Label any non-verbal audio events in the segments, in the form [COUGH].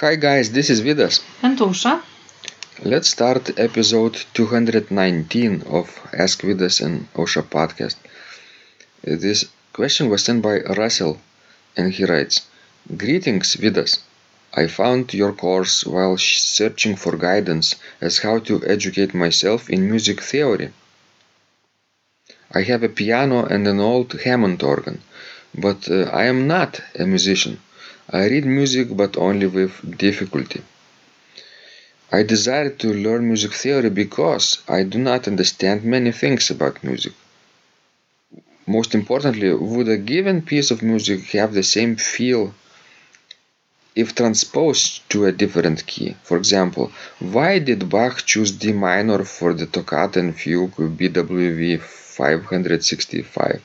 Hi guys, this is Vidas. And Ausra. Let's start episode 219 of Ask Vidas and Ausra podcast. This question was sent by Russell and he writes Greetings, Vidas. I found your course while searching for guidance as how to educate myself in music theory. I have a piano and an old Hammond organ, but uh, I am not a musician. I read music but only with difficulty. I desire to learn music theory because I do not understand many things about music. Most importantly, would a given piece of music have the same feel if transposed to a different key? For example, why did Bach choose D minor for the Toccata and Fugue BWV 565?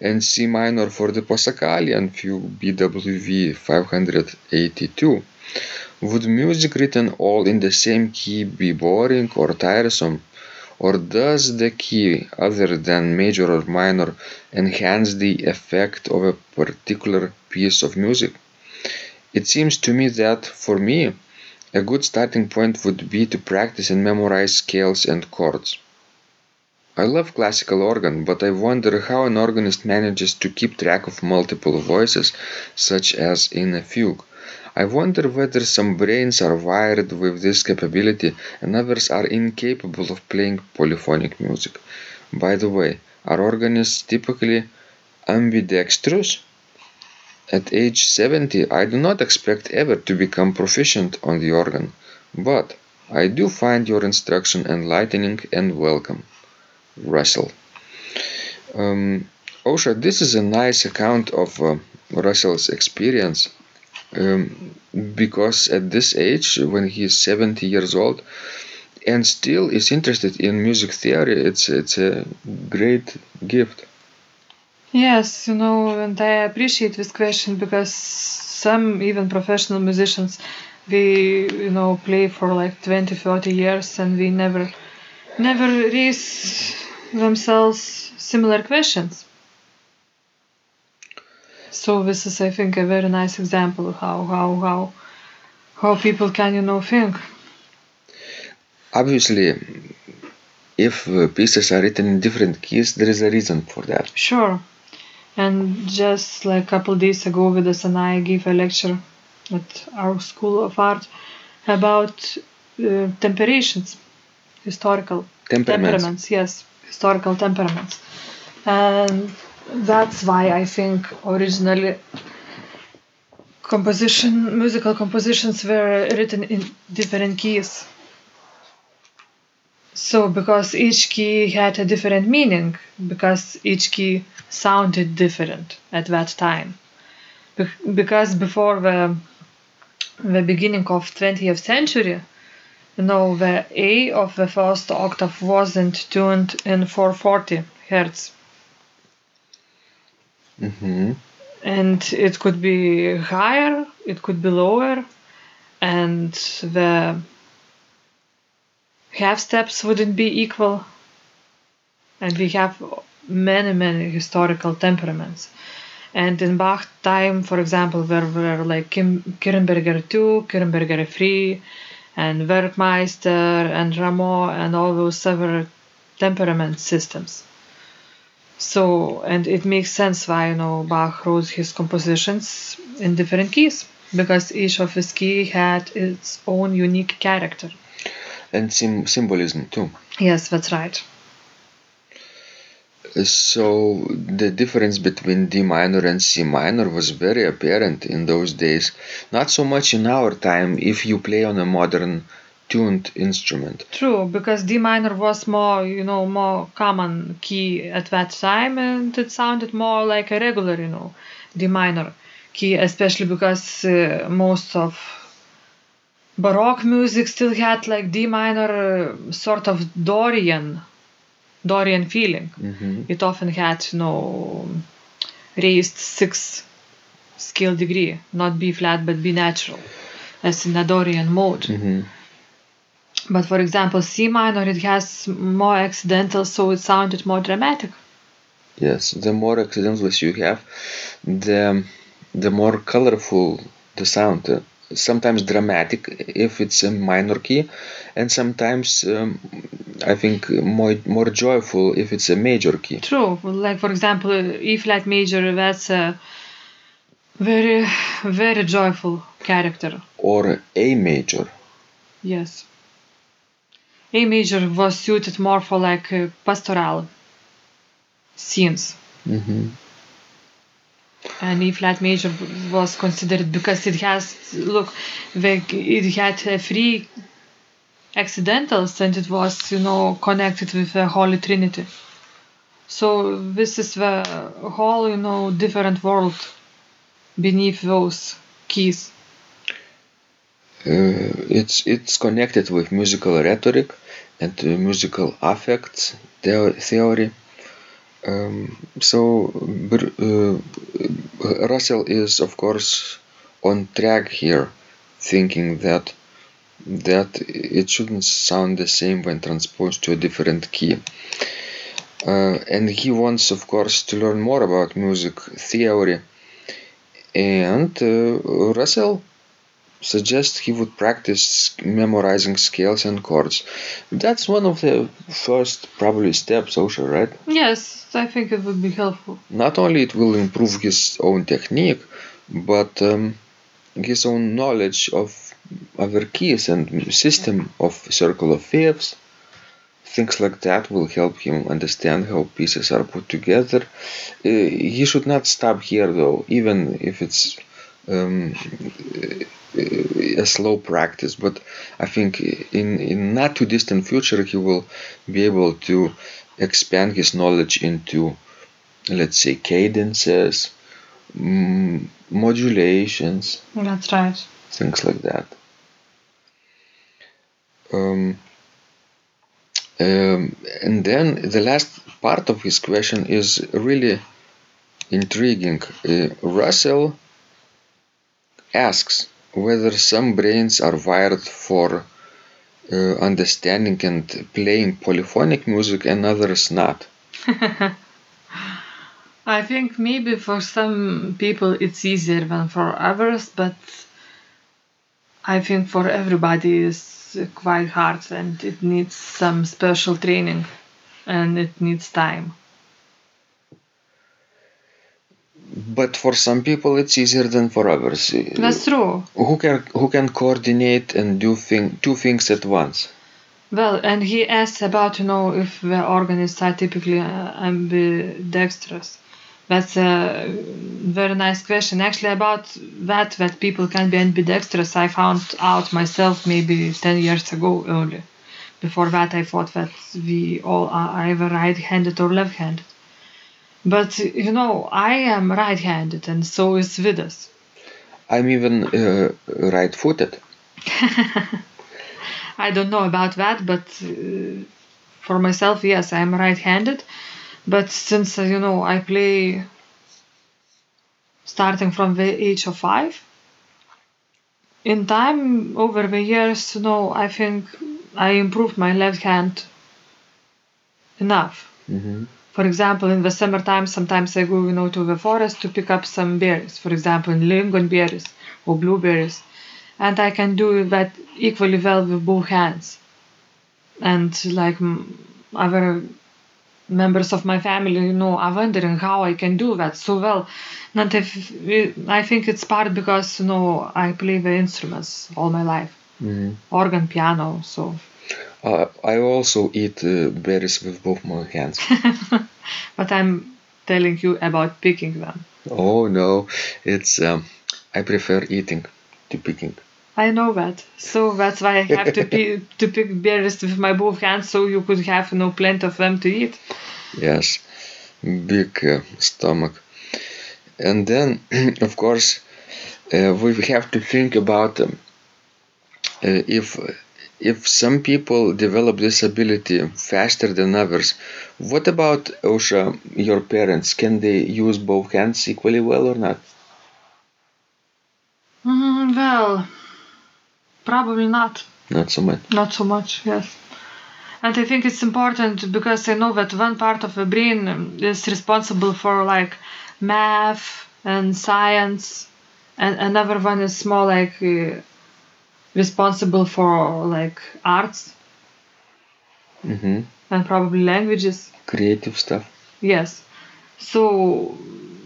And C minor for the Passacaglia Fugue BWV 582. Would music written all in the same key be boring or tiresome? Or does the key, other than major or minor, enhance the effect of a particular piece of music? It seems to me that, for me, a good starting point would be to practice and memorize scales and chords. I love classical organ, but I wonder how an organist manages to keep track of multiple voices, such as in a fugue. I wonder whether some brains are wired with this capability and others are incapable of playing polyphonic music. By the way, are organists typically ambidextrous? At age 70, I do not expect ever to become proficient on the organ, but I do find your instruction enlightening and welcome. Russell. Um, Ausra, this is a nice account of uh, Russell's experience um, because at this age, when he is 70 years old, and still is interested in music theory, it's it's a great gift. Yes, you know, and I appreciate this question because some even professional musicians, we you know play for like 20, 30 years, and we never never raise themselves similar questions. So this is, I think, a very nice example of how how how how people can you know think. Obviously, if pieces are written in different keys, there is a reason for that. Sure. And just like a couple days ago, Vidas and I gave a lecture at our School of Art about uh, temperations, historical Temperaments. temperaments. Yes, historical temperaments, and that's why I think originally composition, musical compositions were written in different keys. So because each key had a different meaning, because each key sounded different at that time. Be- because before the the beginning of 20th century, know, the A of the first octave wasn't tuned in 440 hertz. hmm And it could be higher, it could be lower, and the half steps wouldn't be equal. And we have many, many historical temperaments. And in Bach time, for example, there were like Kim, Kirnberger 2, Kirnberger 3, and Werckmeister and Rameau and all those several temperament systems. So, and it makes sense why you know Bach wrote his compositions in different keys because each of his key had its own unique character. And sim- symbolism too. Yes, that's right. So the difference between D minor and C minor was very apparent in those days. Not so much in our time if you play on a modern tuned instrument. True, because D minor was more, you know, more common key at that time, and it sounded more like a regular, you know, D minor key, especially because uh, most of Baroque music still had like D minor uh, sort of Dorian, Dorian feeling. hmm It often had, you know, raised six scale degree, not B flat but B natural, as in a Dorian mode. hmm But for example, C minor, it has more accidental, so it sounded more dramatic. Yes, the more accidentals you have, the the more colorful the sound. Uh, sometimes dramatic if it's a minor key, and sometimes um, I think more more joyful if it's a major key. True. Like for example, E flat major. That's a very very joyful character. Or A major. Yes. A major was suited more for like uh, pastoral scenes. hmm and E flat major was considered because it has look like it had three accidentals and it was you know connected with the Holy Trinity. So this is the whole you know different world beneath those keys. Uh, it's it's connected with musical rhetoric and uh, musical affects theo- theory. Um, so uh, Russell is of course on track here, thinking that that it shouldn't sound the same when transposed to a different key. Uh, and he wants, of course, to learn more about music theory. And uh, Russell suggests he would practice memorizing scales and chords. That's one of the first probably steps, also, right? Yes, I think it would be helpful. Not only it will improve his own technique, but um, his own knowledge of other keys and system of circle of fifths. Things like that will help him understand how pieces are put together. Uh, he should not stop here though, even if it's um, a slow practice. But I think in in not too distant future he will be able to expand his knowledge into, let's say, cadences, mm, modulations, That's right. things like that. Um, um, and then the last part of his question is really intriguing. Uh, Russell asks whether some brains are wired for uh, understanding and playing polyphonic music and others not. [LAUGHS] I think maybe for some people it's easier than for others, but I think for everybody it's quite hard and it needs some special training and it needs time. But for some people it's easier than for others. That's true. Who can who can coordinate and do thing, two things at once? Well, and he asked about you know if the organists are typically uh, ambidextrous. That's a very nice question. Actually, about that that people can be ambidextrous, I found out myself maybe ten years ago only. Before that, I thought that we all are either right-handed or left-handed. But you know, I am right-handed, and so is Vidas. I'm even uh, right-footed. [LAUGHS] I don't know about that, but uh, for myself, yes, I am right-handed. But since uh, you know I play starting from the age of five, in time over the years, you know, I think I improved my left hand enough. hmm For example, in the summertime, sometimes I go, you know, to the forest to pick up some berries. For example, lingon berries or blueberries, and I can do that equally well with both hands. And like other members of my family, you know, are wondering how I can do that so well. And if, I think it's part because you know I play the instruments all my life, hmm organ, piano. So, Uh, I also eat uh, berries with both my hands. [LAUGHS] but I'm telling you about picking them. oh no, it's um, I prefer eating to picking. I know that. So that's why I have to [LAUGHS] pi- to pick berries with my both hands, so you could have you know plenty of them to eat. Yes, big uh, stomach. And then, [CLEARS THROAT] of course, uh, we have to think about um, uh, if if some people develop this ability faster than others. What about Ausra? Your parents can they use both hands equally well or not? Mm, well, probably not. Not so much. Not so much, yes. And I think it's important because I know that one part of the brain is responsible for like math and science and another one is more like uh, responsible for like arts hmm and probably languages. Creative stuff. Yes. So,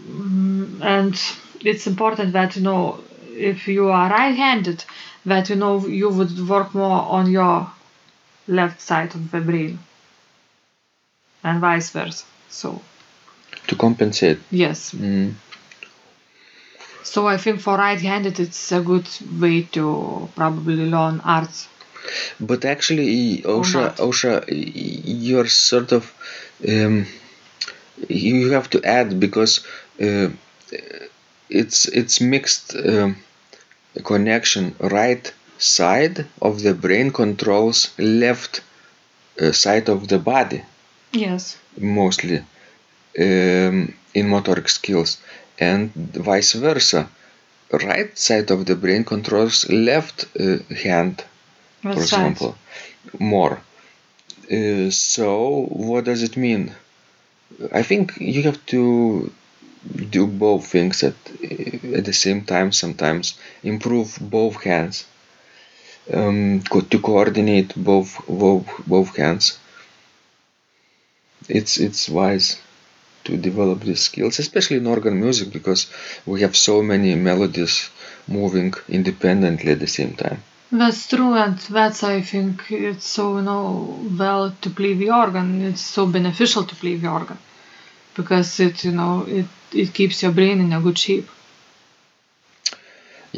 mm, and it's important that you know if you are right-handed, that you know you would work more on your left side of the brain, and vice versa. So To compensate. yes. Mm. So I think for right-handed, it's a good way to probably learn arts. But actually, Ausra. Ausra, you're sort of um, you have to add because uh, it's it's mixed um, connection. Right side of the brain controls left uh, side of the body Yes. mostly um, in motoric skills, and vice versa. Right side of the brain controls left uh, hand for That's right. example, more. Uh, so, what does it mean? I think you have to do both things at at the same time. Sometimes improve both hands um, to coordinate both both both hands. It's it's wise to develop these skills, especially in organ music, because we have so many melodies moving independently at the same time. That's true, and that's I think it's so you know well to play the organ. It's so beneficial to play the organ because it you know it it keeps your brain in a good shape.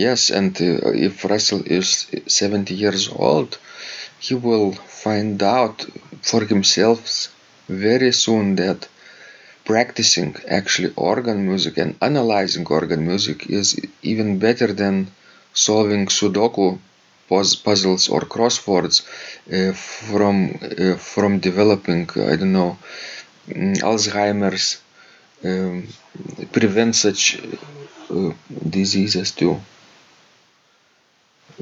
Yes, and uh, if Russell is 70 years old, he will find out for himself very soon that practicing actually organ music and analyzing organ music is even better than solving Sudoku puzzles or crosswords uh, from uh, from developing I don't know Alzheimer's um, prevent such uh, diseases too.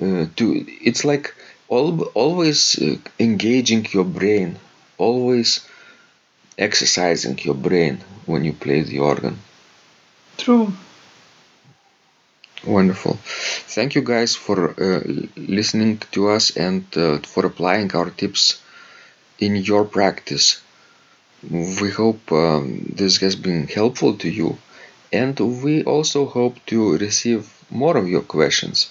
Uh, to it's like al- always uh, engaging your brain always exercising your brain when you play the organ. True. wonderful. Thank you guys for uh, listening to us and uh, for applying our tips in your practice we hope um, this has been helpful to you and we also hope to receive more of your questions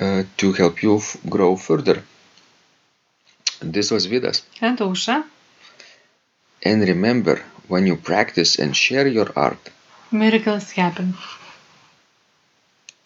uh, to help you f- grow further. This was Vidas And Ausra, And remember, when you practice and share your art, miracles happen.